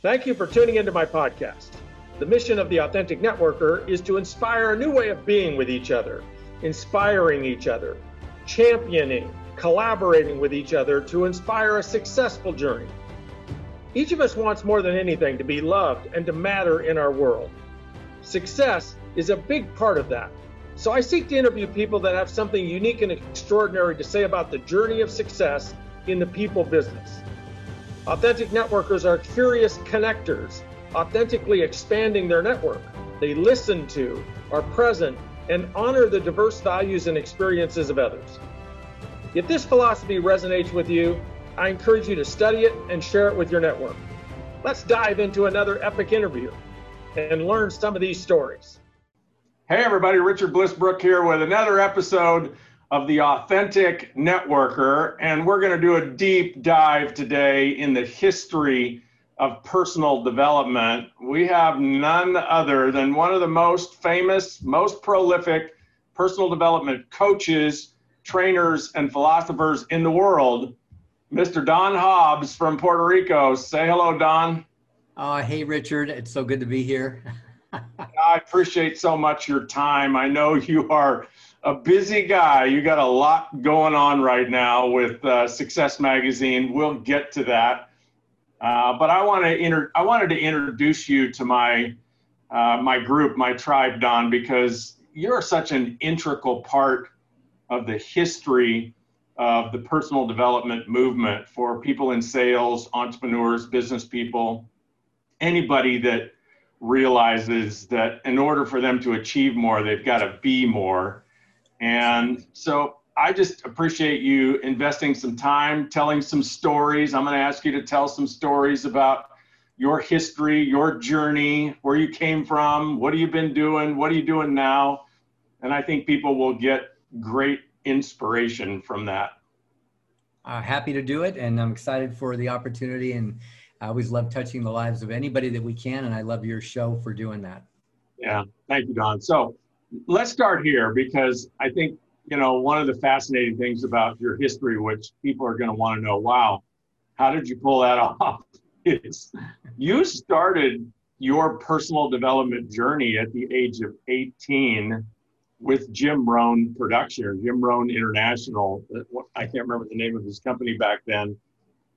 Thank you for tuning into my podcast. The mission of the Authentic Networker is to inspire a new way of being with each other, inspiring each other, championing, collaborating with each other to inspire a successful journey. Each of us wants more than anything to be loved and to matter in our world. Success is a big part of that. So I seek to interview people that have something unique and extraordinary to say about the journey of success in the people business. Authentic networkers are curious connectors, authentically expanding their network. They listen to, are present, and honor the diverse values and experiences of others. If this philosophy resonates with you, I encourage you to study it and share it with your network. Let's dive into another epic interview and learn some of these stories. Hey, everybody, Richard Bliss Brooke here with another episode of the Authentic Networker. And we're going to do a deep dive today in the history of personal development. We have none other than one of the most famous, most prolific personal development coaches, trainers, and philosophers in the world, Mr. Don Hobbs from Puerto Rico. Say hello, Don. Uh, hey, Richard. It's so good to be here. I appreciate so much your time. I know you are a busy guy. You got a lot going on right now with uh, Success Magazine. We'll get to that. Uh, but I want to inter- I wanted to introduce you to my uh, my group, my tribe, Don, because you're such an integral part of the history of the personal development movement for people in sales, entrepreneurs, business people, anybody that realizes that in order for them to achieve more, they've got to be more. And so I just appreciate you investing some time, telling some stories. I'm going to ask you to tell some stories about your history, your journey, where you came from, what have you been doing, what are you doing now? And I think people will get great inspiration from that. Uh, happy to do it, and I'm excited for the opportunity. And I always love touching the lives of anybody that we can, and I love your show for doing that. Yeah, thank you, Don. So let's start here because I think, you know, one of the fascinating things about your history, which people are going to want to know, wow, how did you pull that off? Is you started your personal development journey at the age of 18 with Jim Rohn Production or Jim Rohn International. I can't remember the name of his company back then.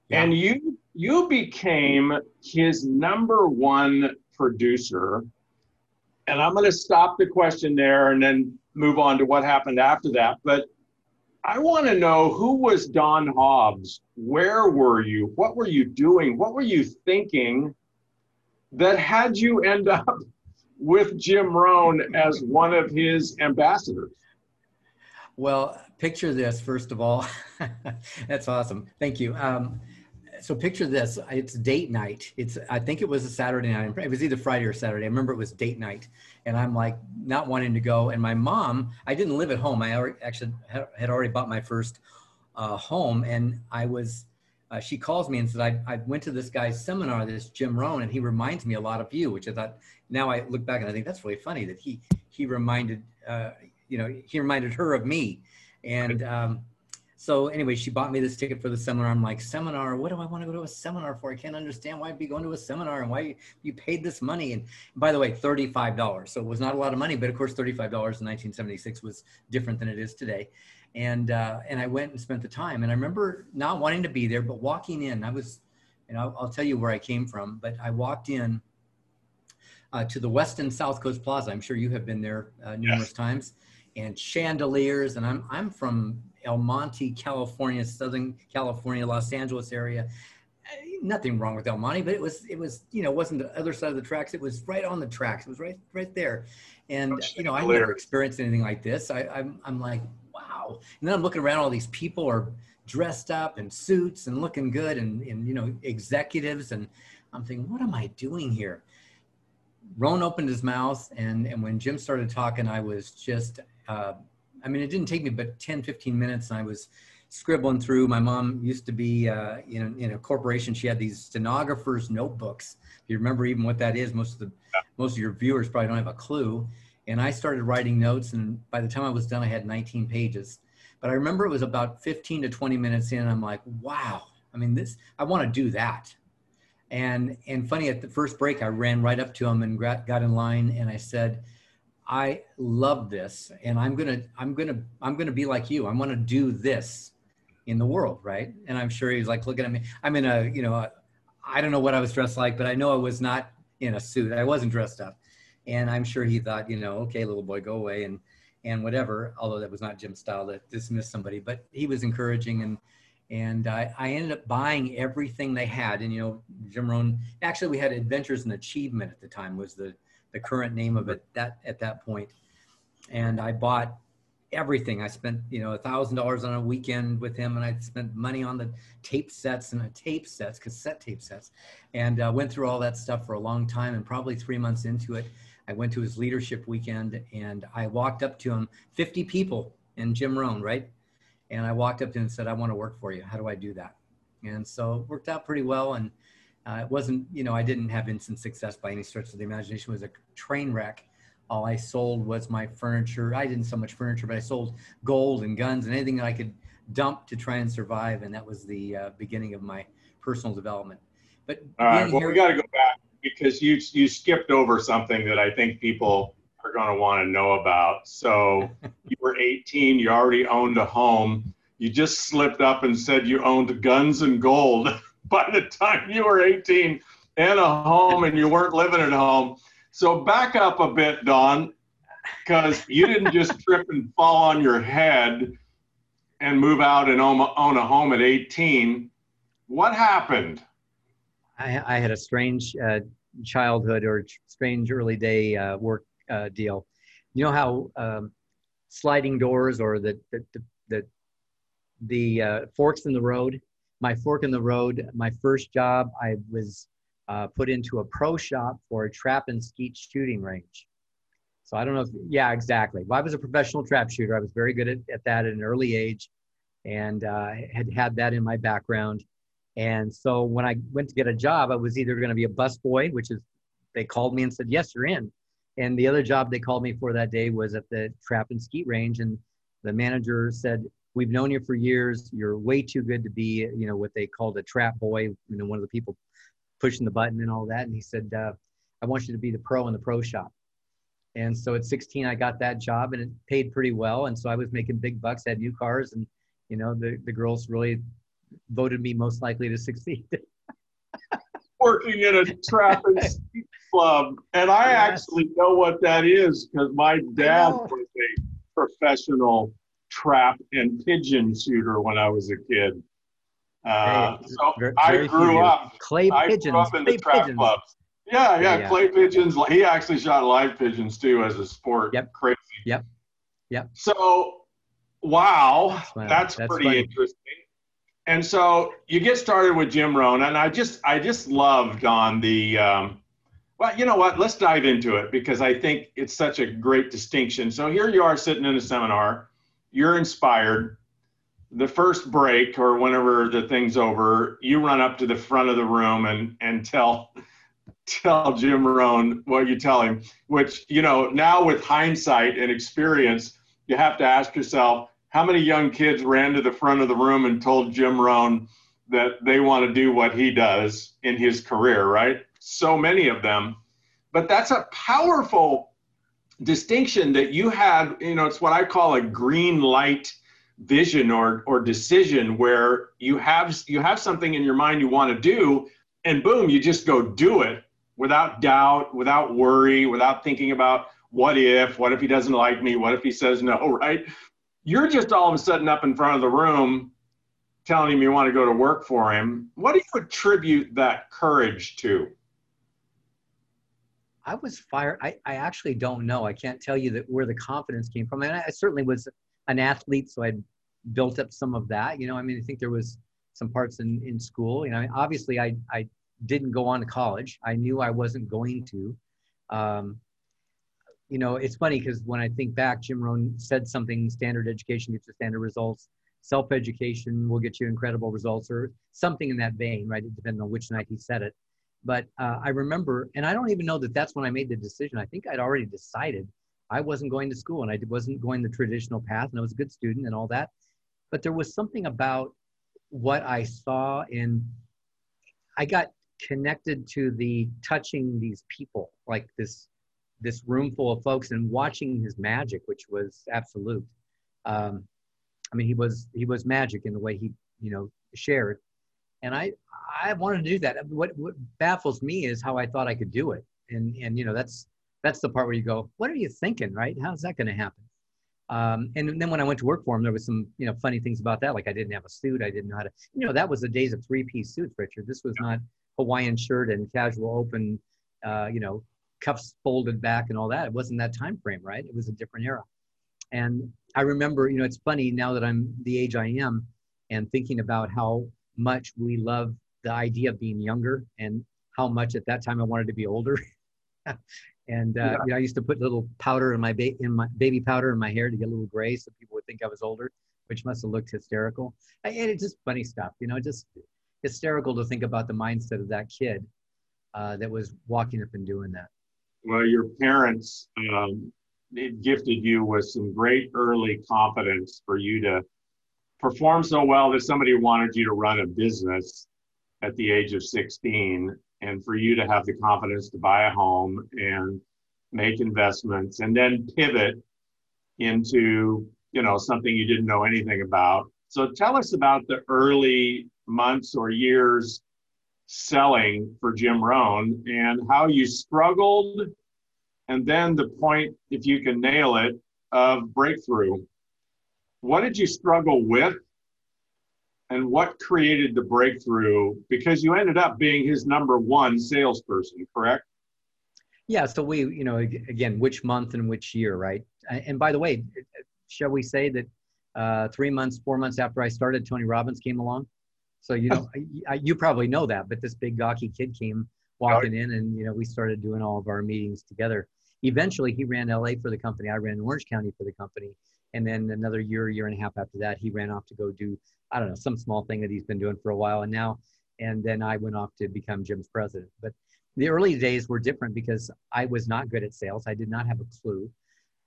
Yeah. And you you became his number one producer and I'm going to stop the question there and then move on to what happened after that. But I want to know who was Don Hobbs? Where were you? What were you doing? What were you thinking that had you end up with Jim Rohn as one of his ambassadors? Well, picture this, first of all. That's awesome. Thank you. Um, so picture this it's date night. It's i think it was a saturday night. It was either friday or saturday. I remember it was date night. And i'm like not wanting to go. And my mom i didn't live at home. I already, actually had already bought my first uh, home. And i was uh, she calls me and says I, I went to this guy's seminar this jim rohn and he reminds me a lot of you which i thought now i look back and i think that's really funny that he he reminded uh, you know he reminded her of me. And um, so anyway, she bought me this ticket for the seminar. I'm like, seminar? What do I want to go to a seminar for? I can't understand why I'd be going to a seminar and why you paid this money. And by the way, $35. So it was not a lot of money, but of course, $35 in 1976 was different than it is today. And, uh, and I went and spent the time. And I remember not wanting to be there, but walking in, I was, and I'll, I'll tell you where I came from, but I walked in uh, to the Westin South Coast Plaza. I'm sure you have been there uh, numerous yes. times and chandeliers. And I'm, I'm from El Monte, California, Southern California, Los Angeles area. Nothing wrong with El Monte, but it was it was you know wasn't the other side of the tracks. It was right on the tracks. It was right right there, and you know I never experienced anything like this. I, I'm I'm like wow, and then I'm looking around. All these people are dressed up in suits and looking good, and and you know executives, and I'm thinking, what am I doing here? Rohn opened his mouth, and and when Jim started talking, I was just uh, I mean, it didn't take me but 10, 15 minutes. And I was scribbling through. My mom used to be uh, in, in a corporation. She had these stenographers notebooks. If you remember even what that is, most of the, yeah. most of your viewers probably don't have a clue. And I started writing notes. And by the time I was done, I had 19 pages. But I remember it was about 15 to 20 minutes in. I'm like, wow. I mean, this, I want to do that. And and funny at the first break, I ran right up to him and got, got in line, and I said, "I love this, and I'm gonna I'm gonna I'm gonna be like you. I'm gonna do this in the world, right?" And I'm sure he's like looking at me. I'm in a uh, you know uh, I don't know what I was dressed like, but I know I was not in a suit. I wasn't dressed up, and I'm sure he thought, you know, okay, little boy, go away and and whatever. Although that was not Jim's style to dismiss somebody, but he was encouraging and and I, I, ended up buying everything they had. And you know, Jim Rohn. Actually, we had Adventures in Achievement at the time was the the current name of it that at that point. And I bought everything. I spent you know a thousand dollars on a weekend with him, and I spent money on the tape sets and the tape sets, cassette tape sets, and uh, went through all that stuff for a long time. And probably three months into it, I went to his leadership weekend, and I walked up to him, 50 people in Jim Rohn, right? And I walked up to him and said, I want to work for you. How do I do that? And so it worked out pretty well. And uh, it wasn't, you know, I didn't have instant success by any stretch of the imagination. It was a train wreck. All I sold was my furniture. I didn't so much furniture, but I sold gold and guns and anything that I could dump to try and survive. And that was the uh, beginning of my personal development. But all right, well, here, we got to go back because you you skipped over something that I think people are going to want to know about. So you were 18, you already owned a home. You just slipped up and said you owned guns and gold by the time you were 18 and a home and you weren't living at home. So back up a bit, Don, because you didn't just trip and fall on your head and move out and own, a home at 18. What happened? I, I had a strange uh, childhood or strange early day uh, work uh, deal. You know how um, sliding doors or the the the, the, the uh, forks in the road. My fork in the road. My first job, I was uh, put into a pro shop for a trap and skeet shooting range. So I don't know if yeah exactly. Well, I was a professional trap shooter. I was very good at, at that at an early age, and uh, had had that in my background. And so when I went to get a job, I was either going to be a busboy, which is they called me and said, "Yes, you're in." And the other job they called me for that day was at the trap and skeet range. And the manager said, We've known you for years. You're way too good to be, you know, what they called a trap boy, you know, one of the people pushing the button and all that. And he said, uh, I want you to be the pro in the pro shop. And so at 16, I got that job and it paid pretty well. And so I was making big bucks, had new cars, and, you know, the, the girls really voted me most likely to succeed. Working in a trap and club, and I yes. actually know what that is because my dad was a professional trap and pigeon shooter when I was a kid. Uh, hey, so very, I grew up. Clay I pigeons. Grew up in clay the trap pigeons. clubs. Yeah, yeah, yeah, clay pigeons. He actually shot live pigeons too as a sport. Yep. Crazy. Yep. Yep. So, wow, that's, that's pretty funny. interesting and so you get started with Jim Rohn, and I just I just loved on the um, well, you know what? Let's dive into it because I think it's such a great distinction. So here you are sitting in a seminar, you're inspired. The first break or whenever the thing's over, you run up to the front of the room and and tell tell Jim Rohn what you tell him, which you know now with hindsight and experience, you have to ask yourself, how many young kids ran to the front of the room and told Jim Rohn that they want to do what he does in his career, right? so many of them. But that's a powerful distinction that you had, you know, it's what I call a green light vision or or decision where you have you have something in your mind you want to do and boom, you just go do it without doubt, without worry, without thinking about what if, what if he doesn't like me, what if he says no, right? You're just all of a sudden up in front of the room telling him you want to go to work for him. What do you attribute that courage to? I was fired. I, I actually don't know. I can't tell you that where the confidence came from. And I, I certainly was an athlete, so I built up some of that. You know, I mean, I think there was some parts in, in school. You know, I mean, obviously I, I didn't go on to college. I knew I wasn't going to. Um, you know, it's funny because when I think back, Jim Rohn said something, standard education gets you standard results. Self-education will get you incredible results or something in that vein, right? Depending on which night he said it. But uh, I remember, and I don't even know that that's when I made the decision. I think I'd already decided I wasn't going to school and I wasn't going the traditional path, and I was a good student and all that. But there was something about what I saw in. I got connected to the touching these people, like this this room full of folks, and watching his magic, which was absolute. Um, I mean, he was he was magic in the way he you know shared, and I I wanted to do that. What what baffles me is how I thought I could do it, and and you know that's that's the part where you go, what are you thinking, right? How's that going to happen? Um, and then when I went to work for him, there was some, you know, funny things about that. Like I didn't have a suit. I didn't know how to, you know, that was the days of three-piece suits, Richard. This was not Hawaiian shirt and casual open, uh, you know, cuffs folded back and all that. It wasn't that time frame, right? It was a different era. And I remember, you know, it's funny now that I'm the age I am and thinking about how much we love the idea of being younger and how much at that time I wanted to be older. And uh, yeah. you know, I used to put little powder in my ba- in my baby powder in my hair to get a little gray, so people would think I was older, which must have looked hysterical. I, and it's just funny stuff, you know, just hysterical to think about the mindset of that kid uh, that was walking up and doing that. Well, your parents um, gifted you with some great early confidence for you to perform so well that somebody wanted you to run a business at the age of 16 and for you to have the confidence to buy a home and make investments and then pivot into you know something you didn't know anything about. So tell us about the early months or years selling for jim rohn and how you struggled and then the point if you can nail it of breakthrough what did you struggle with? And what created the breakthrough? Because you ended up being his number one salesperson correct? Yeah so we you know again which month and which year right? And by the way shall we say that uh, three months four months after i started tony robbins came along? So you know you probably know that but this big gawky kid came walking in and you know we started doing all of our meetings together. Eventually he ran la for the company. I ran orange county for the company and then another year year and a half after that he ran off to go do I don't know, some small thing that he's been doing for a while. And now, and then I went off to become Jim's president. But the early days were different because I was not good at sales. I did not have a clue.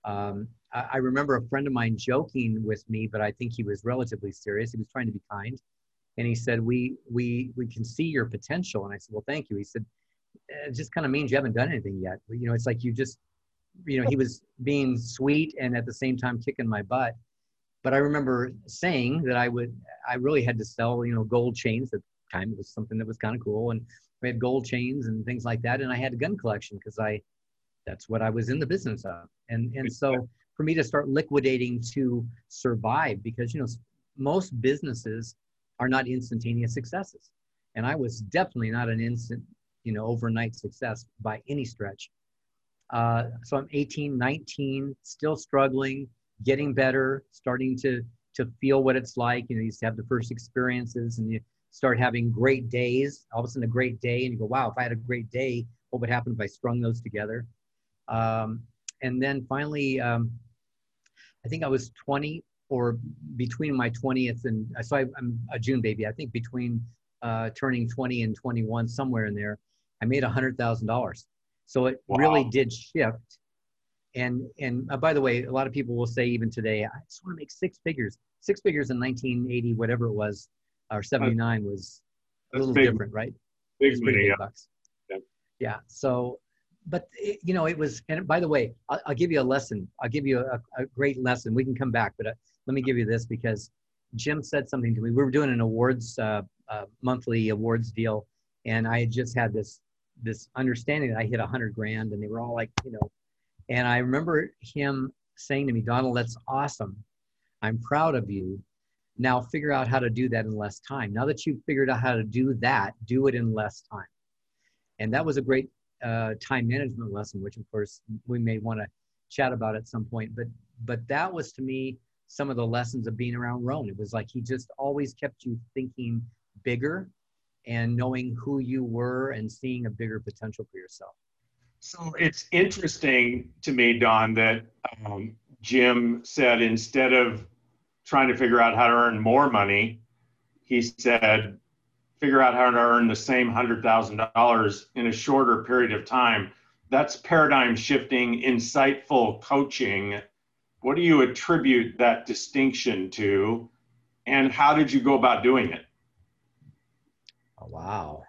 Um, I, I, remember a friend of mine joking with me, but I think he was relatively serious. He was trying to be kind. And he said, we, we, we can see your potential. And I said, well, thank you. He said, it just kind of means you haven't done anything yet. You know, it's like you just, you know, he was being sweet and at the same time kicking my butt but I remember saying that I would, I really had to sell, you know, gold chains. At the time, it was something that was kind of cool, and we had gold chains and things like that. And I had a gun collection because I, that's what I was in the business of. And and so for me to start liquidating to survive, because you know, most businesses are not instantaneous successes, and I was definitely not an instant, you know, overnight success by any stretch. Uh, so I'm 18, 19, still struggling getting better, starting to to feel what it's like. You know, you used to have the first experiences, and you start having great days. All of a sudden, a great day, and you go, "Wow! If I had a great day, what would happen if I strung those together?" Um, and then finally, um, I think I was 20 or between my 20th and so I, am a June baby. I think between uh, turning 20 and 21, somewhere in there, I made hundred thousand dollars. So it wow. really did shift and and uh, by the way, a lot of people will say even today, I just want to make six figures. Six figures in 1980, whatever it was, or 79 was a little big, different, right? Big money, yeah. bucks. Yeah. yeah. So, but it, you know, it was. And by the way, I'll, I'll give you a lesson. I'll give you a, a great lesson. We can come back, but uh, let me give you this because Jim said something to me. We were doing an awards uh, uh, monthly awards deal, and I had just had this this understanding that I hit a hundred grand, and they were all like, you know and I remember him saying to me, Donald, that's awesome. I'm proud of you. Now figure out how to do that in less time. Now that you've figured out how to do that, do it in less time. And that was a great uh, time management lesson, which of course we may want to chat about at some point. But but that was to me some of the lessons of being around Rohn. It was like he just always kept you thinking bigger and knowing who you were and seeing a bigger potential for yourself. So it's interesting to me, Don, that um, Jim said instead of trying to figure out how to earn more money, he said, figure out how to earn the same $100,000 in a shorter period of time. That's paradigm shifting, insightful coaching. What do you attribute that distinction to? And how did you go about doing it? Oh, wow.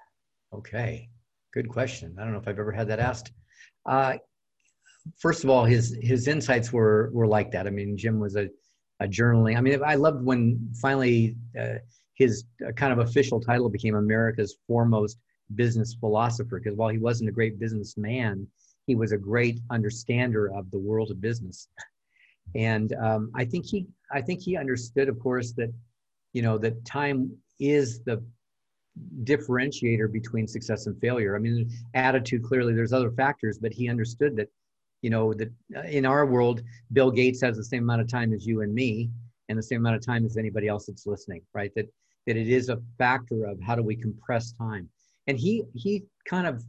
Okay, good question. I don't know if I've ever had that asked. Uh, first of all, his his insights were were like that. I mean, Jim was a, a journaling. I mean, I loved when finally uh, his uh, kind of official title became America's foremost business philosopher. Because while he wasn't a great businessman, he was a great understander of the world of business. And um, I think he I think he understood, of course, that you know that time is the differentiator between success and failure. I mean, attitude clearly there's other factors, but he understood that you know that uh, in our world bill gates has the same amount of time as you and me and the same amount of time as anybody else that's listening right? That that it is a factor of how do we compress time. And he he kind of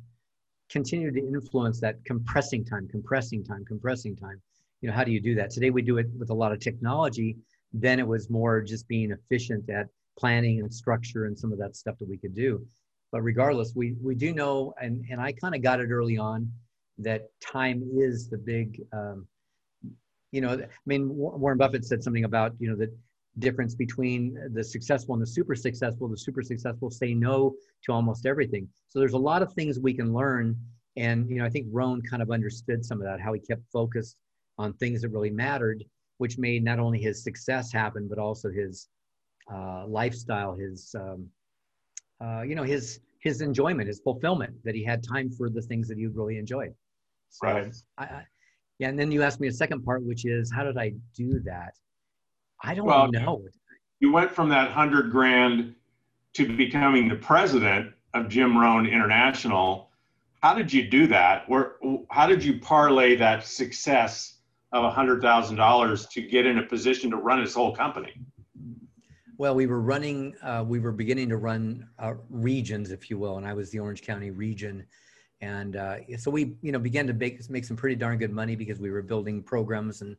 continued to influence that compressing time compressing time compressing time. You know how do you do that? Today we do it with a lot of technology. Then it was more just being efficient at planning and structure and some of that stuff that we could do. But regardless we we do know and and i kind of got it early on that time is the big um, you know i mean warren buffett said something about you know the difference between the successful and the super successful. The super successful say no to almost everything. So there's a lot of things we can learn. And you know i think Rohn kind of understood some of that how he kept focused on things that really mattered which made not only his success happen but also his uh, lifestyle his um, uh, you know his his enjoyment his fulfillment that he had time for the things that he really enjoyed so right. I, I, yeah, and then you asked me a second part, which is how did I do that? I don't well, know. You went from that hundred grand to becoming the president of Jim Rohn International. How did you do that? Where, how did you parlay that success of a hundred thousand dollars to get in a position to run his whole company? Well, we were running, uh, we were beginning to run uh, regions, if you will, and I was the Orange County region. And uh, so we you know began to make make some pretty darn good money because we were building programs and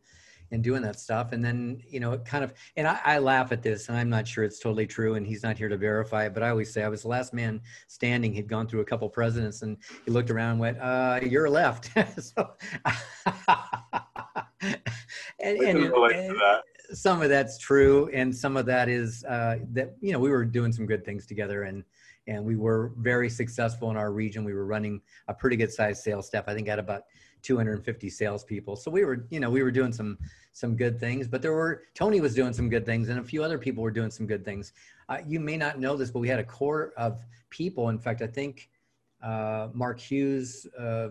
and doing that stuff. And then you know it kind of and I, I, laugh at this and i'm not sure it's totally true and he's not here to verify it but i always say i was the last man standing. He'd gone through a couple presidents and he looked around and went uh you're left. So and, and, and some of that's true and some of that is uh, that you know we were doing some good things together and and we were very successful in our region. We were running a pretty good sized sales staff. I think I had about 250 salespeople. So we were, you know, we were doing some some good things. But there were Tony was doing some good things, and a few other people were doing some good things. Uh, you may not know this, but we had a core of people. In fact, I think uh, Mark Hughes uh,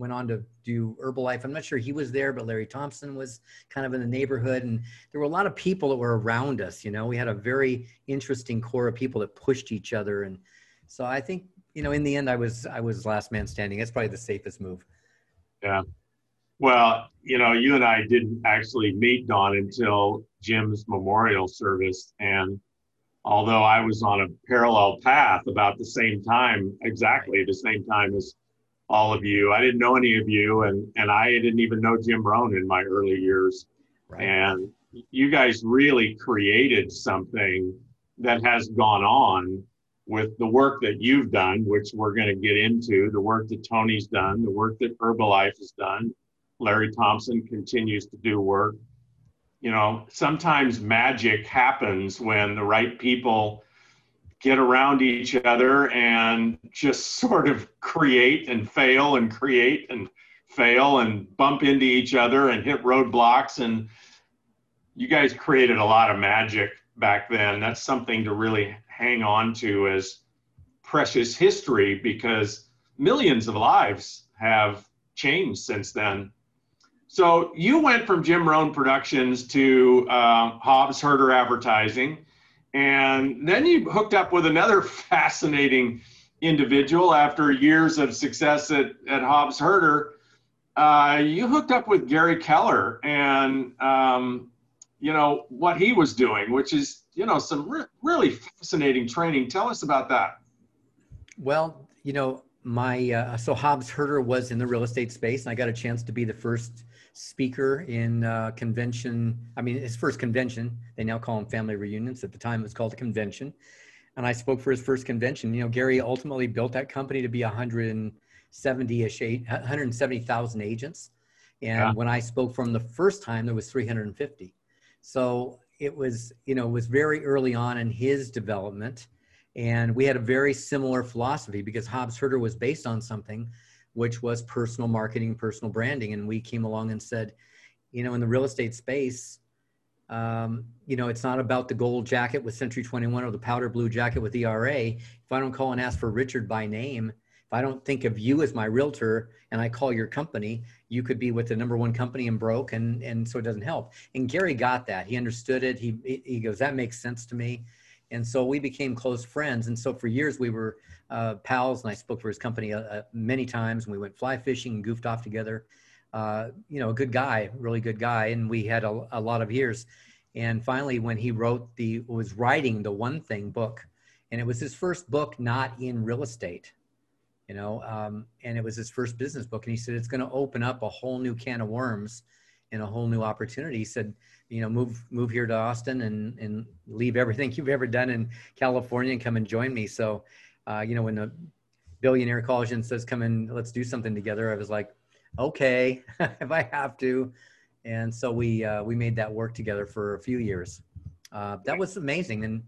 went on to do Herbalife. I'm not sure he was there, but Larry Thompson was kind of in the neighborhood, and there were a lot of people that were around us. You know, we had a very interesting core of people that pushed each other, and so I think you know, in the end, I was I was last man standing. That's probably the safest move. Yeah. Well, you know, you and I didn't actually meet Don until Jim's memorial service, and although I was on a parallel path about the same time, exactly the same time as all of you. I didn't know any of you, and and I didn't even know Jim Rohn in my early years. Right. And you guys really created something that has gone on with the work that you've done, which we're going to get into, the work that Tony's done, the work that Herbalife has done. Larry Thompson continues to do work. You know, sometimes magic happens when the right people get around each other and just sort of create and fail and create and fail and bump into each other and hit roadblocks. And you guys created a lot of magic back then. That's something to really hang on to as precious history because millions of lives have changed since then. So you went from jim rohn productions to uh, hobbs herder advertising and then you hooked up with another fascinating individual after years of success at, at Hobbs Herder. Uh, you hooked up with Gary Keller and, um, you know, what he was doing, which is, you know, some re- really fascinating training. Tell us about that. Well, you know, my, uh, so Hobbs Herder was in the real estate space and I got a chance to be the first speaker in uh, convention. I mean, his first convention. They now call them family reunions. At the time, it was called a convention. And I spoke for his first convention. You know, Gary ultimately built that company to be 170-ish, 170,000 agents. And yeah. when I spoke from the first time, there was 350. So it was, you know, it was very early on in his development. And we had a very similar philosophy because Hobbs Herder was based on something which was personal marketing, personal branding. And we came along and said, you know, in the real estate space, um, you know, it's not about the gold jacket with Century 21 or the powder blue jacket with ERA. If I don't call and ask for Richard by name, if I don't think of you as my realtor and I call your company, you could be with the number one company and broke, and and so it doesn't help. And Gary got that. He understood it. He he goes, that makes sense to me, and so we became close friends. And so for years we were uh, pals, and I spoke for his company uh, uh, many times. And we went fly fishing and goofed off together. Uh, you know, a good guy, really good guy, and we had a, a lot of years. And finally, when he wrote the was writing the One Thing book, and it was his first book not in real estate you know um, and it was his first business book and he said it's going to open up a whole new can of worms and a whole new opportunity. He said you know move move here to austin and and leave everything you've ever done in california and come and join me. So uh, you know when the billionaire calls you and says come in let's do something together i was like okay if i have to. And so we uh, we made that work together for a few years. Uh, that was amazing. And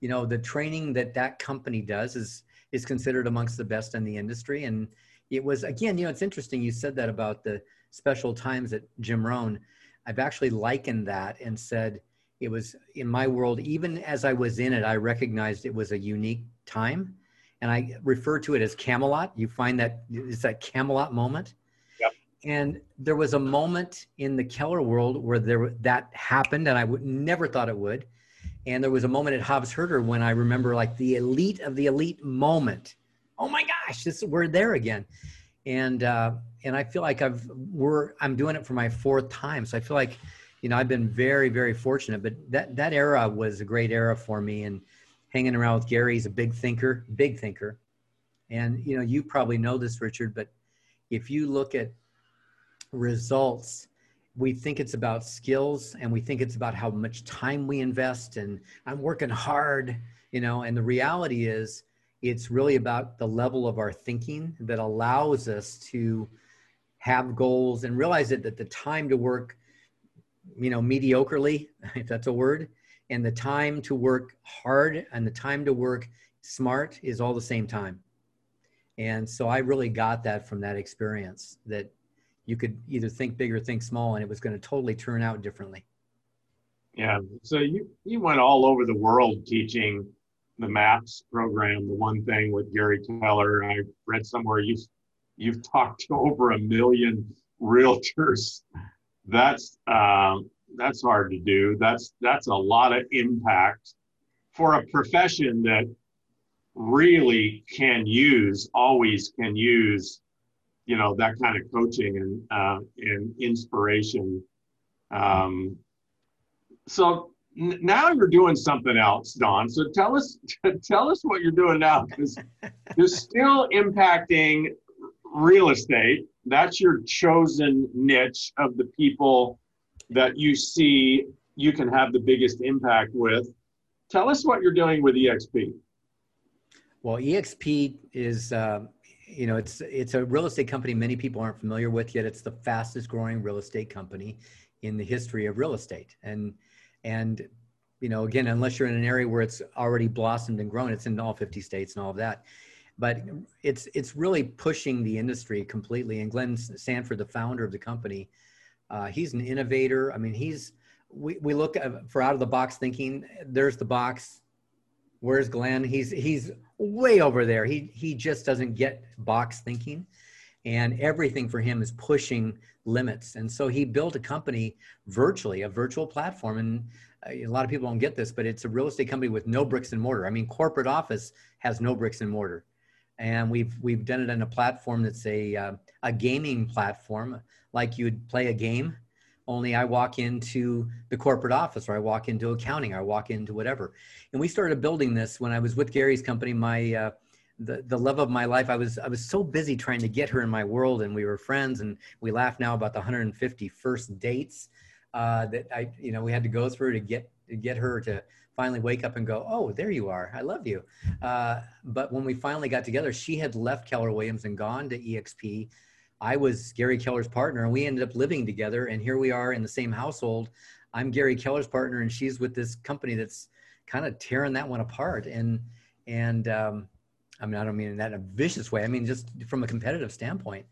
you know the training that that company does is is considered amongst the best in the industry. And it was, again, you know, it's interesting you said that about the special times at Jim Rohn. I've actually likened that and said it was in my world, even as I was in it, I recognized it was a unique time. And I refer to it as Camelot. You find that it's that Camelot moment. Yep. And there was a moment in the Keller world where there that happened, and I would never thought it would. And there was a moment at Hobbs Herder when I remember like the elite of the elite moment. Oh my gosh, this we're there again. And uh, and I feel like I've we're I'm doing it for my fourth time. So I feel like, you know, I've been very, very fortunate. But that that era was a great era for me. And hanging around with Gary, he's a big thinker, big thinker. And you know, you probably know this, Richard, but if you look at results we think it's about skills and we think it's about how much time we invest and i'm working hard you know and the reality is it's really about the level of our thinking that allows us to have goals and realize it that the time to work you know mediocrely if that's a word and the time to work hard and the time to work smart is all the same time. And so i really got that from that experience that you could either think big or think small and it was going to totally turn out differently. Yeah. So you you went all over the world teaching the maps program the one thing with gary keller i read somewhere you've you've talked to over a million realtors that's uh, that's hard to do that's that's a lot of impact for a profession that really can use always can use you know that kind of coaching and uh, and inspiration. Um, so now you're doing something else, Don. So tell us tell us what you're doing now because you're still impacting real estate. That's your chosen niche of the people that you see you can have the biggest impact with. Tell us what you're doing with EXP. Well, EXP is uh, you know it's it's a real estate company many people aren't familiar with yet it's the fastest growing real estate company in the history of real estate and and you know again unless you're in an area where it's already blossomed and grown it's in all 50 states and all of that. But it's it's really pushing the industry completely. And glenn sanford the founder of the company uh, he's an innovator. I mean he's we, we look for out of the box thinking there's the box. Where's glenn? He's he's way over there. He he just doesn't get box thinking, and everything for him is pushing limits. And so he built a company virtually, a virtual platform. And uh, a lot of people don't get this, but it's a real estate company with no bricks and mortar. I mean, corporate office has no bricks and mortar, and we've we've done it on a platform that's a uh, a gaming platform, like you'd play a game only I walk into the corporate office or I walk into accounting, or I walk into whatever. And we started building this when I was with Gary's company. My uh, the the love of my life. I was I was so busy trying to get her in my world, and we were friends, and we laugh now about the 150 first dates uh, that I you know we had to go through to get to get her to finally wake up and go, oh, there you are. I love you. Uh, but when we finally got together, she had left Keller Williams and gone to EXP I was Gary Keller's partner, and we ended up living together. And here we are in the same household. I'm Gary Keller's partner, and she's with this company that's kind of tearing that one apart. And And um, I mean, I don't mean in that in a vicious way. I mean, just from a competitive standpoint.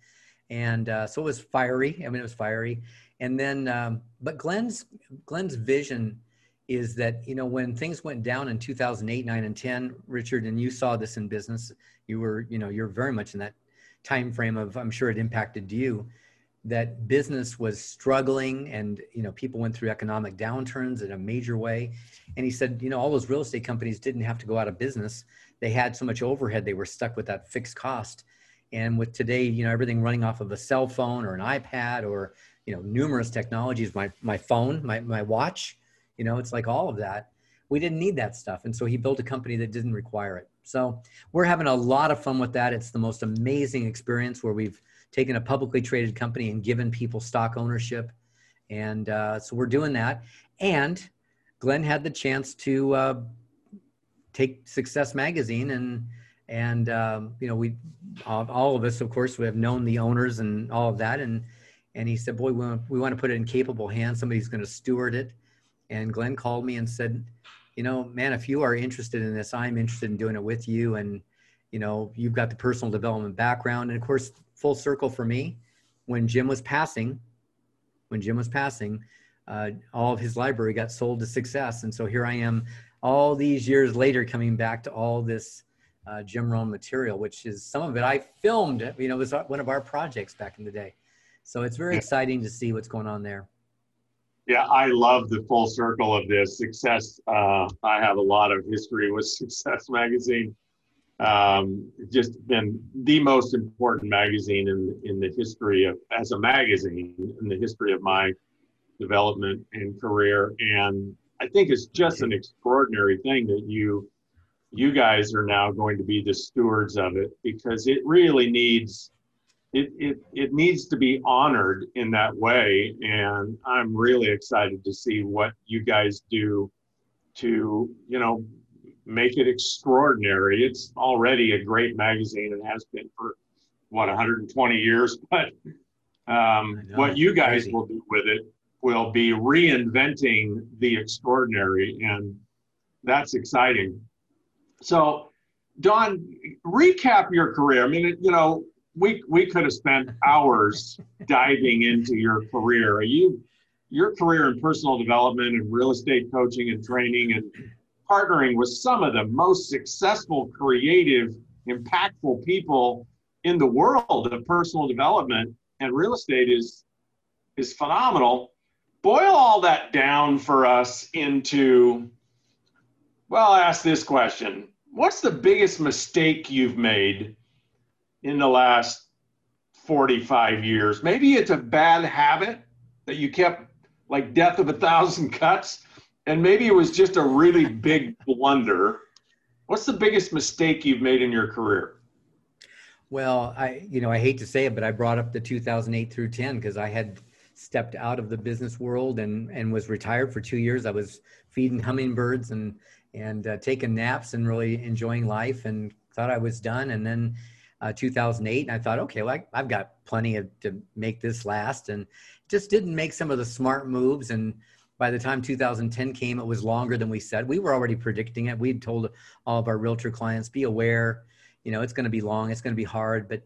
And uh, so it was fiery. I mean, it was fiery. And then, um, but Glenn's Glenn's vision is that you know when things went down in 2008 9 and 10 richard and you saw this in business you were you know you're very much in that time frame of i'm sure it impacted you that business was struggling and you know people went through economic downturns in a major way and he said you know all those real estate companies didn't have to go out of business they had so much overhead they were stuck with that fixed cost. And with today you know everything running off of a cell phone or an ipad or you know numerous technologies my my phone my, my watch you know it's like all of that. We didn't need that stuff. And so he built a company that didn't require it. So we're having a lot of fun with that. It's the most amazing experience where we've taken a publicly traded company and given people stock ownership. And uh, so we're doing that. And glenn had the chance to uh, take success magazine and and um, you know we all, of us of course we have known the owners and all of that and and he said boy we want, we want to put it in capable hands somebody's going to steward it and Glenn called me and said, you know, man, if you are interested in this, I'm interested in doing it with you. And, you know, you've got the personal development background. And of course, full circle for me, when Jim was passing, when Jim was passing, uh, all of his library got sold to success. And so here I am all these years later coming back to all this uh, Jim Rohn material, which is some of it I filmed, you know, it was one of our projects back in the day. So it's very exciting to see what's going on there. Yeah, I love the full circle of this success. Uh, I have a lot of history with Success Magazine. Um, just been the most important magazine in in the history of as a magazine in the history of my development and career. And I think it's just an extraordinary thing that you you guys are now going to be the stewards of it because it really needs it, it, it needs to be honored in that way. And I'm really excited to see what you guys do to, you know, make it extraordinary. It's already a great magazine and has been for what 120 years, but um, what you guys crazy. will do with it will be reinventing the extraordinary, and that's exciting. So, Don, recap your career. I mean, you know, we we could have spent hours diving into your career. You your career in personal development and real estate coaching and training and partnering with some of the most successful, creative, impactful people in the world of personal development and real estate is is phenomenal. Boil all that down for us into well, I ask this question. What's the biggest mistake you've made in the last 45 years. Maybe it's a bad habit that you kept like death of a thousand cuts, and maybe it was just a really big blunder. What's the biggest mistake you've made in your career? Well, I you know I hate to say it, but I brought up the 2008 through 10 because I had stepped out of the business world and and was retired for two years. I was feeding hummingbirds and and uh, taking naps and really enjoying life and thought I was done. And then uh, 2008 and i thought okay well I, have got plenty of, to make this last and just didn't make some of the smart moves and by the time 2010 came it was longer than we said we were already predicting it we'd told all of our realtor clients be aware you know it's going to be long it's going to be hard but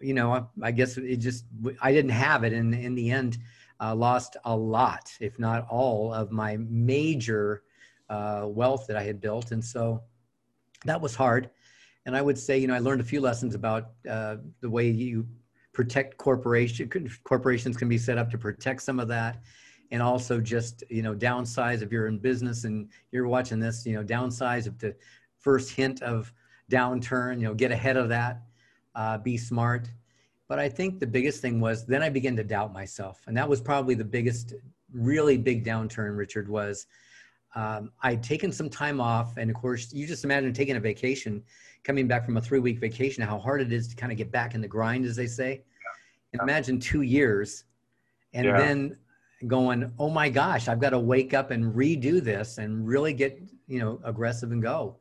you know I, guess it just i didn't have it and in the end uh, lost a lot if not all of my major uh, wealth that i had built and so that was hard and I would say, you know, I learned a few lessons about uh, the way you protect corporation. Corporations can be set up to protect some of that, and also just you know downsize if you're in business and you're watching this. You know, downsize if the first hint of downturn. You know, get ahead of that. Uh, be smart. But I think the biggest thing was then I began to doubt myself, and that was probably the biggest, really big downturn. Richard was. Um, I'd taken some time off, and of course, you just imagine taking a vacation coming back from a three week vacation, how hard it is to kind of get back in the grind, as they say. Yeah. Imagine two years and yeah. then going, oh my gosh, I've got to wake up and redo this and really get, you know, aggressive and go.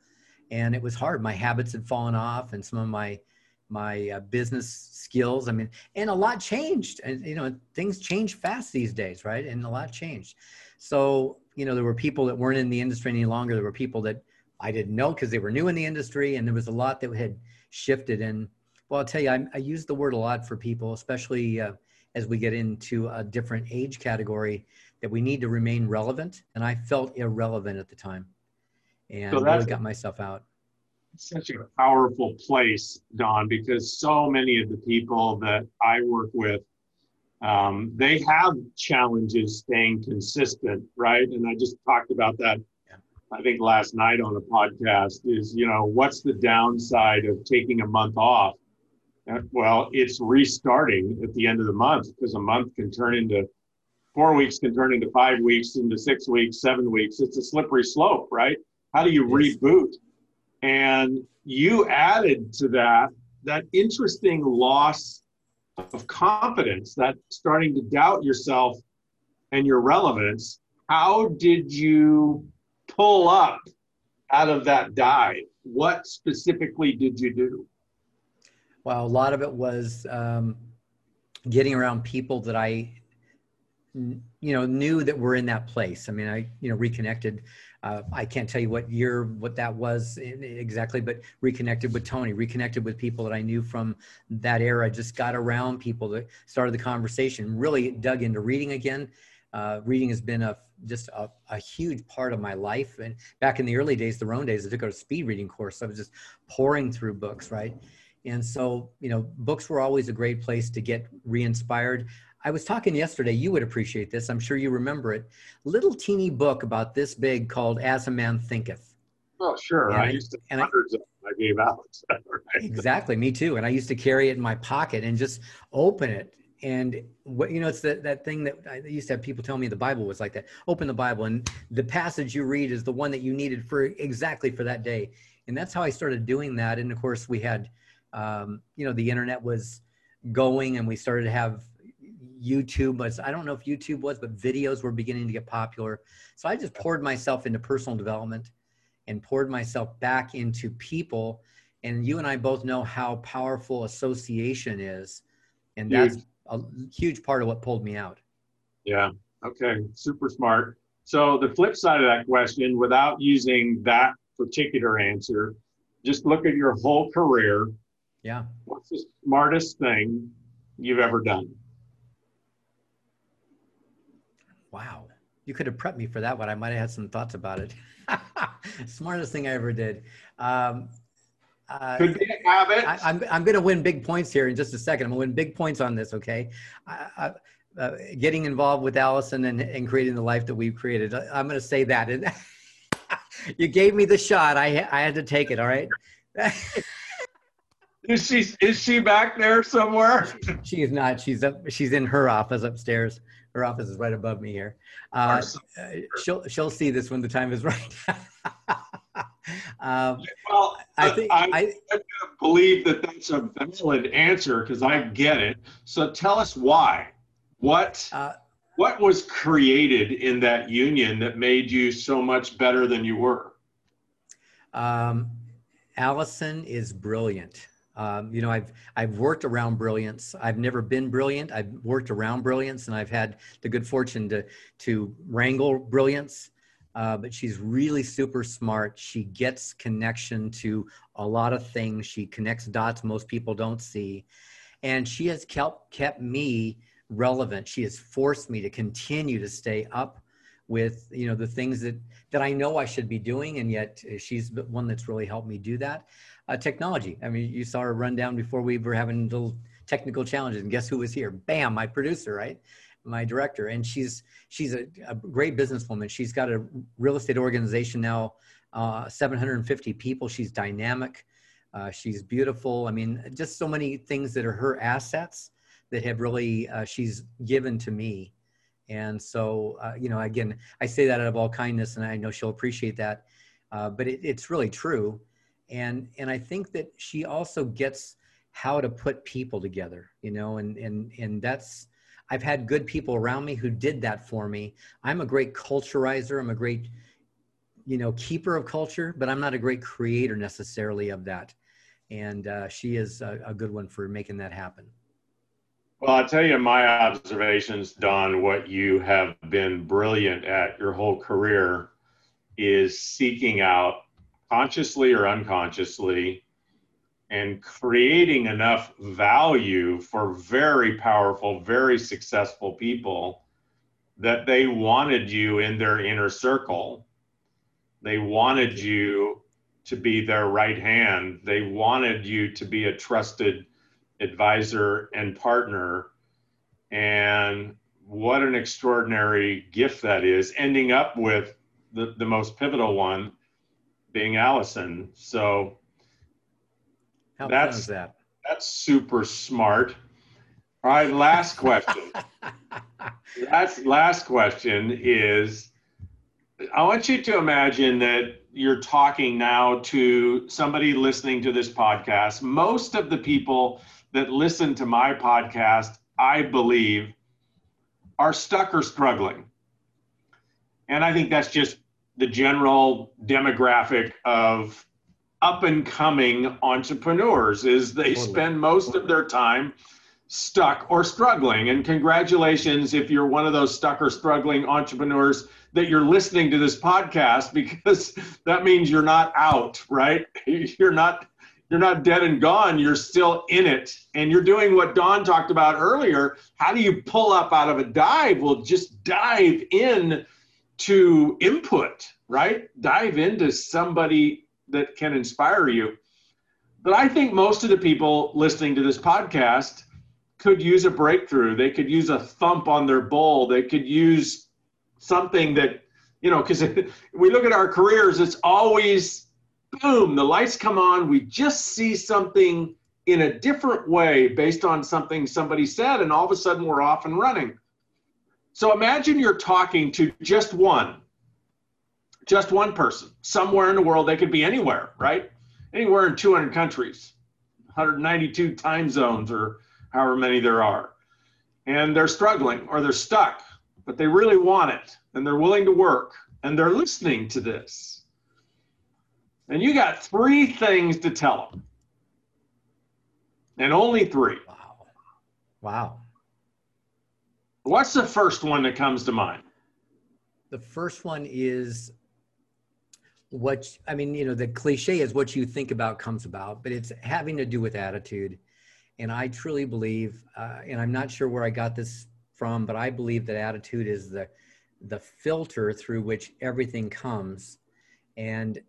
And it was hard. My habits had fallen off and some of my, my uh, business skills. I mean, and a lot changed and, you know, things change fast these days, right? And a lot changed. So, you know, there were people that weren't in the industry any longer. There were people that I didn't know because they were new in the industry and there was a lot that had shifted. And well, I'll tell you, I, I use the word a lot for people, especially uh, as we get into a different age category, that we need to remain relevant. And I felt irrelevant at the time and so really got myself out. Such a powerful place, Don, because so many of the people that I work with, um, they have challenges staying consistent, right? And I just talked about that I think last night on a podcast is, you know, what's the downside of taking a month off? Uh, well, it's restarting at the end of the month because a month can turn into four weeks, can turn into five weeks, into six weeks, seven weeks. It's a slippery slope, right? How do you yes. reboot? And you added to that that interesting loss of confidence, that starting to doubt yourself and your relevance. How did you pull up out of that dive? What specifically did you do? Well, a lot of it was um, getting around people that I, you know, knew that were in that place. I mean, I, you know, reconnected. Uh, I can't tell you what year, what that was exactly, but reconnected with Tony, reconnected with people that I knew from that era. Just got around people that started the conversation. Really dug into reading again. Uh, reading has been a just a, a, huge part of my life. And back in the early days, the Rohn days, I took a speed reading course. So I was just pouring through books, right? And so, you know, books were always a great place to get re-inspired. I was talking yesterday, you would appreciate this. I'm sure you remember it. Little teeny book about this big called As a Man Thinketh. Oh, sure. And I used to hundreds I, of them I gave out. right? Exactly. Me too. And I used to carry it in my pocket and just open it and what you know it's that, that thing that i used to have people tell me the bible was like that open the bible and the passage you read is the one that you needed for exactly for that day and that's how i started doing that and of course we had um, you know the internet was going and we started to have youtube but i don't know if youtube was but videos were beginning to get popular so i just poured myself into personal development and poured myself back into people and you and i both know how powerful association is and that's a huge part of what pulled me out. Yeah. Okay. Super smart. So the flip side of that question, without using that particular answer, just look at your whole career. Yeah. What's the smartest thing you've ever done? Wow. You could have prepped me for that one. I might have had some thoughts about it. smartest thing I ever did. Um, uh, Could be a habit. I, am I'm, I'm going to win big points here in just a second. I'm going to win big points on this. Okay. I, uh, getting involved with Allison and, and creating the life that we've created. I, am going to say that. And you gave me the shot. I, I had to take it. All right. is she is she back there somewhere? she is not. She's up. She's in her office upstairs. Her office is right above me here. Uh, she'll she'll see this when the time is right. um, well, I think I, I, I believe that that's a valid answer because I get it. So tell us why. What uh, what was created in that union that made you so much better than you were? Um, Allison is brilliant. Um, you know, I've I've worked around brilliance. I've never been brilliant. I've worked around brilliance, and I've had the good fortune to to wrangle brilliance. Uh, but she's really super smart. She gets connection to a lot of things. She connects dots most people don't see, and she has kept kept me relevant. She has forced me to continue to stay up with you know the things that that I know I should be doing, and yet she's one that's really helped me do that. Uh, technology. I mean, you saw her run down before we were having little technical challenges, and guess who was here? Bam, my producer, right? my director, and she's she's a, a great businesswoman. She's got a real estate organization now, uh, 750 people. She's dynamic. Uh, she's beautiful. I mean, just so many things that are her assets that have really uh, she's given to me. And so, uh, you know, again, I say that out of all kindness, and I know she'll appreciate that. Uh, but it, it's really true, and and I think that she also gets how to put people together, you know, and and and that's I've had good people around me who did that for me. I'm a great culturizer. I'm a great, you know, keeper of culture, but I'm not a great creator necessarily of that. And uh, she is a, a good one for making that happen. Well, I'll tell you my observations, Don, what you have been brilliant at your whole career is seeking out consciously or unconsciously, and creating enough value for very powerful, very successful people that they wanted you in their inner circle. They wanted you to be their right hand. They wanted you to be a trusted advisor and partner. And what an extraordinary gift that is, ending up with the, the most pivotal one being Allison. So How that's that? That's super smart. All right, last question. last last question is I want you to imagine that you're talking now to somebody listening to this podcast. Most of the people that listen to my podcast, I believe, are stuck or struggling. And I think that's just the general demographic of up and coming entrepreneurs is they spend most of their time stuck or struggling. And congratulations if you're one of those stuck or struggling entrepreneurs that you're listening to this podcast because that means you're not out right? You're not you're not dead and gone. You're still in it. And you're doing what don talked about earlier. How do you pull up out of a dive? Well just dive in to input right dive into somebody that can inspire you but i think most of the people listening to this podcast could use a breakthrough they could use a thump on their bowl they could use something that you know because we look at our careers it's always boom, the lights come on. We just see something in a different way based on something somebody said, and all of a sudden we're off and running. So imagine you're talking to just one, just one person somewhere in the world. They could be anywhere, right? Anywhere in 200 countries, 192 time zones, or however many there are. And they're struggling or they're stuck, but they really want it and they're willing to work and they're listening to this and you got three things to tell them. And only three. Wow. Wow. What's the first one that comes to mind? The first one is what I mean, you know, the cliche is what you think about comes about, but it's having to do with attitude. And I truly believe, uh, and I'm not sure where I got this from, but I believe that attitude is the the filter through which everything comes. And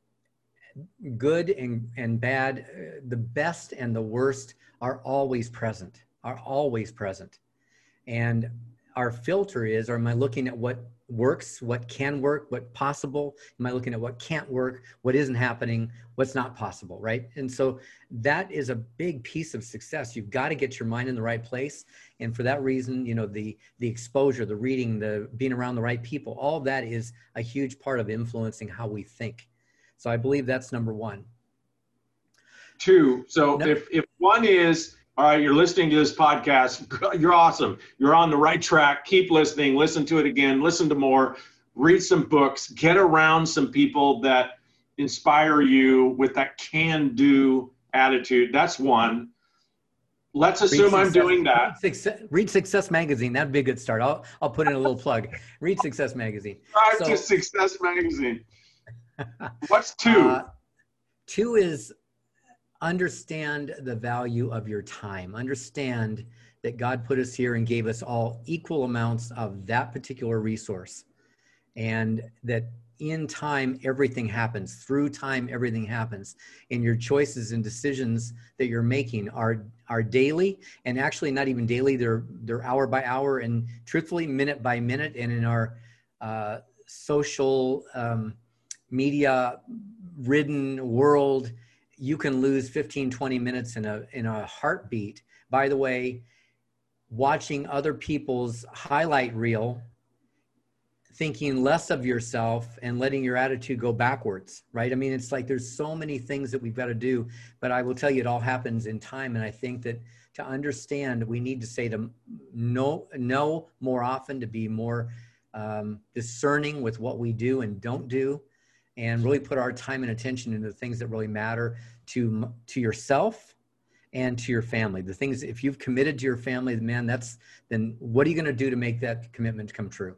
good and, and bad, uh, the best and the worst are always present, are always present. And our filter is, or am I looking at what works, what can work, what possible? Am I looking at what can't work, what isn't happening, what's not possible, right? And so that is a big piece of success. You've got to get your mind in the right place. And for that reason, you know, the the exposure, the reading, the being around the right people, all of that is a huge part of influencing how we think. So I believe that's number one. Two. So no. if, if one is, all right, you're listening to this podcast, you're awesome. You're on the right track. Keep listening. Listen to it again. Listen to more. Read some books. Get around some people that inspire you with that can do attitude. That's one. Let's assume I'm doing that. Read Success, read Success Magazine. That'd be a good start. I'll, I'll put in a little plug. Read Success Magazine. Drive so, to Success Magazine. What's two? Uh, two is understand the value of your time. Understand that God put us here and gave us all equal amounts of that particular resource. And that in time, everything happens. Through time, everything happens. And your choices and decisions that you're making are, are daily and actually not even daily, they're, they're hour by hour and truthfully, minute by minute. And in our uh, social, um, media ridden world you can lose 15 20 minutes in a in a heartbeat. By the way watching other people's highlight reel thinking less of yourself and letting your attitude go backwards right? I mean it's like there's so many things that we've got to do but i will tell you it all happens in time and i think that to understand we need to say to no no more often to be more um, discerning with what we do and don't do and really put our time and attention into the things that really matter to to yourself and to your family the things if you've committed to your family man that's then what are you going to do to make that commitment come true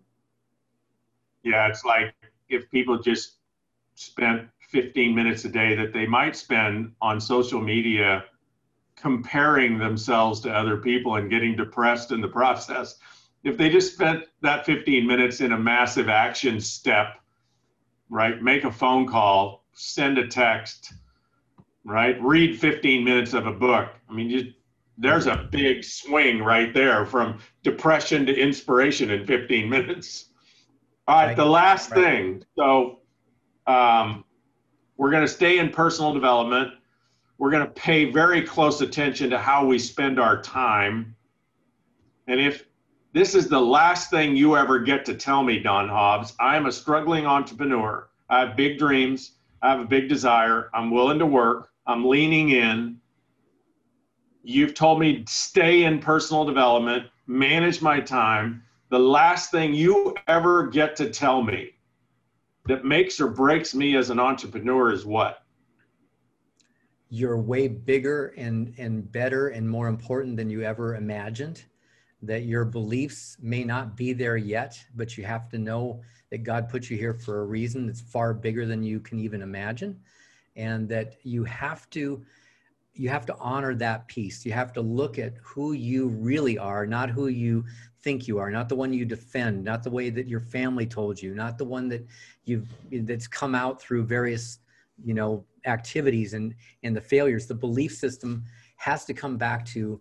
yeah it's like if people just spent 15 minutes a day that they might spend on social media comparing themselves to other people and getting depressed in the process. If they just spent that 15 minutes in a massive action step, right? Make a phone call, send a text, right? Read 15 minutes of a book. I mean, you, there's a big swing right there from depression to inspiration in 15 minutes. All right, the last thing. So, um, we're going to stay in personal development. We're going to pay very close attention to how we spend our time. And if this is the last thing you ever get to tell me, Don Hobbs, I am a struggling entrepreneur. I have big dreams. I have a big desire. I'm willing to work. I'm leaning in. You've told me stay in personal development, manage my time. The last thing you ever get to tell me that makes or breaks me as an entrepreneur is what? You're way bigger and, and better and more important than you ever imagined. That your beliefs may not be there yet, but you have to know that God put you here for a reason that's far bigger than you can even imagine. And that you have to you have to honor that piece. You have to look at who you really are, not who you think you are, not the one you defend, not the way that your family told you, not the one that you've that's come out through various, you know, activities and and the failures. The belief system has to come back to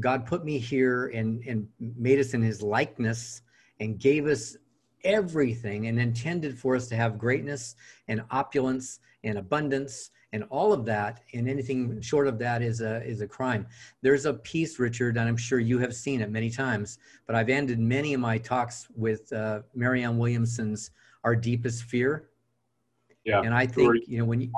God put me here and and made us in his likeness and gave us everything and intended for us to have greatness and opulence and abundance and all of that. And anything short of that is a is a crime. There's a piece richard and i'm sure you have seen it many times but i've ended many of my talks with uh, marianne williamson's our deepest fear. Yeah and i think you know when you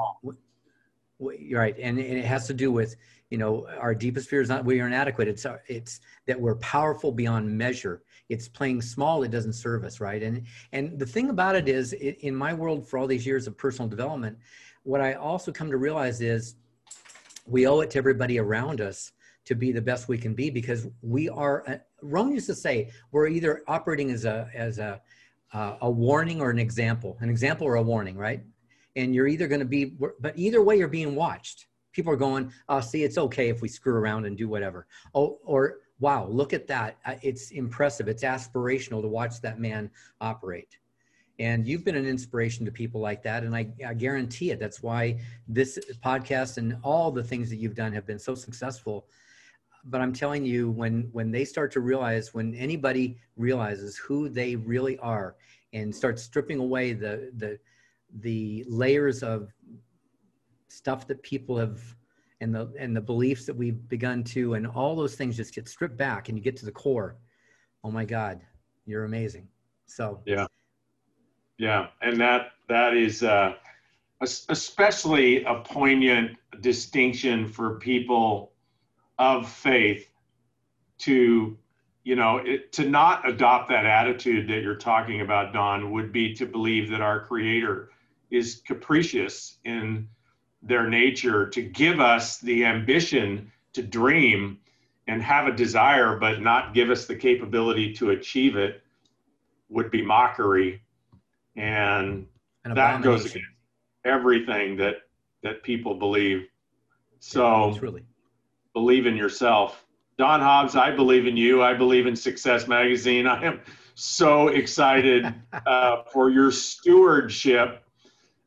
you're right. And, and it has to do with you know our deepest fear is not we are inadequate it's it's that we're powerful beyond measure it's playing small it doesn't serve us right and and the thing about it is it, in my world for all these years of personal development what I also come to realize is we owe it to everybody around us to be the best we can be because we are. Uh, Rohn used to say we're either operating as a as a uh, a warning or an example, an example or a warning, right? And you're either going to be, but either way, you're being watched. People are going, "Oh, see, it's okay if we screw around and do whatever." Oh, or wow, look at that! Uh, it's impressive. It's aspirational to watch that man operate and you've been an inspiration to people like that. And I, I, guarantee it. That's why this podcast and all the things that you've done have been so successful. But I'm telling you, when when they start to realize, when anybody realizes who they really are, and starts stripping away the the the layers of stuff that people have and the and the beliefs that we've begun to and all those things just get stripped back and you get to the core. Oh my god you're amazing. So yeah. Yeah, and that that is uh, especially a poignant distinction for people of faith to you know it, to not adopt that attitude that you're talking about don would be to believe that our creator is capricious in their nature to give us the ambition to dream and have a desire but not give us the capability to achieve it would be mockery and that goes against everything that that people believe. So yeah, really. believe in yourself. Don Hobbs, I believe in you. I believe in Success Magazine. I am so excited uh, for your stewardship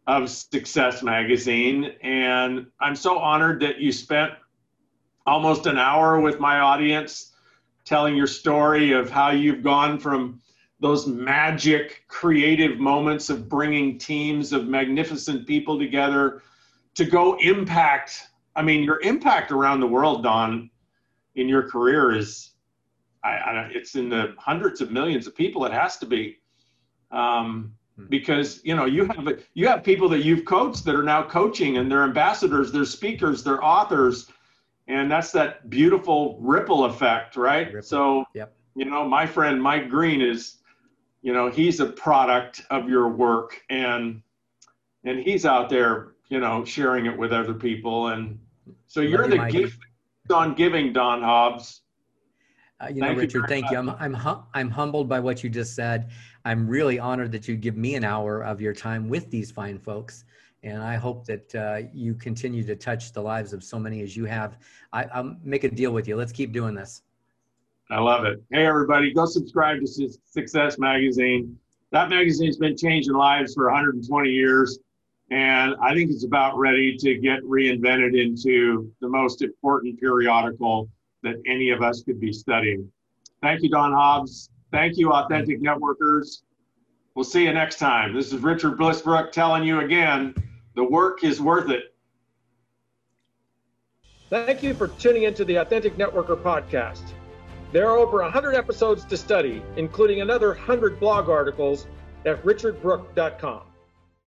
of Success Magazine. And I'm so honored that you spent almost an hour with my audience telling your story of how you've gone from those magic creative moments of bringing teams of magnificent people together to go impact i mean your impact around the world don in your career is I, I, it's in the hundreds of millions of people it has to be um. Because you know you have you have people that you've coached that are now coaching and they're ambassadors they're speakers they're authors and that's that beautiful ripple effect right? Ripple. so yep. you know my friend mike green is you know he's a product of your work and and he's out there you know sharing it with other people. And so you're the gift on giving don hobbs uh, you thank know richard you thank much. you i'm i'm hum- i'm humbled by what you just said i'm really honored that you give me an hour of your time with these fine folks and I hope that uh, you continue to touch the lives of so many as you have. I, I'll make a deal with you. Let's keep doing this. I love it. Hey, everybody, go subscribe to Success Magazine. That magazine's been changing lives for 120 years, and I think it's about ready to get reinvented into the most important periodical that any of us could be studying. Thank you, Don Hobbs. Thank you, Authentic Networkers. We'll see you next time. This is Richard Bliss Brooke telling you again the work is worth it. Thank you for tuning into the Authentic Networker podcast. There are over 100 episodes to study, including another 100 blog articles at richardbrooke.com.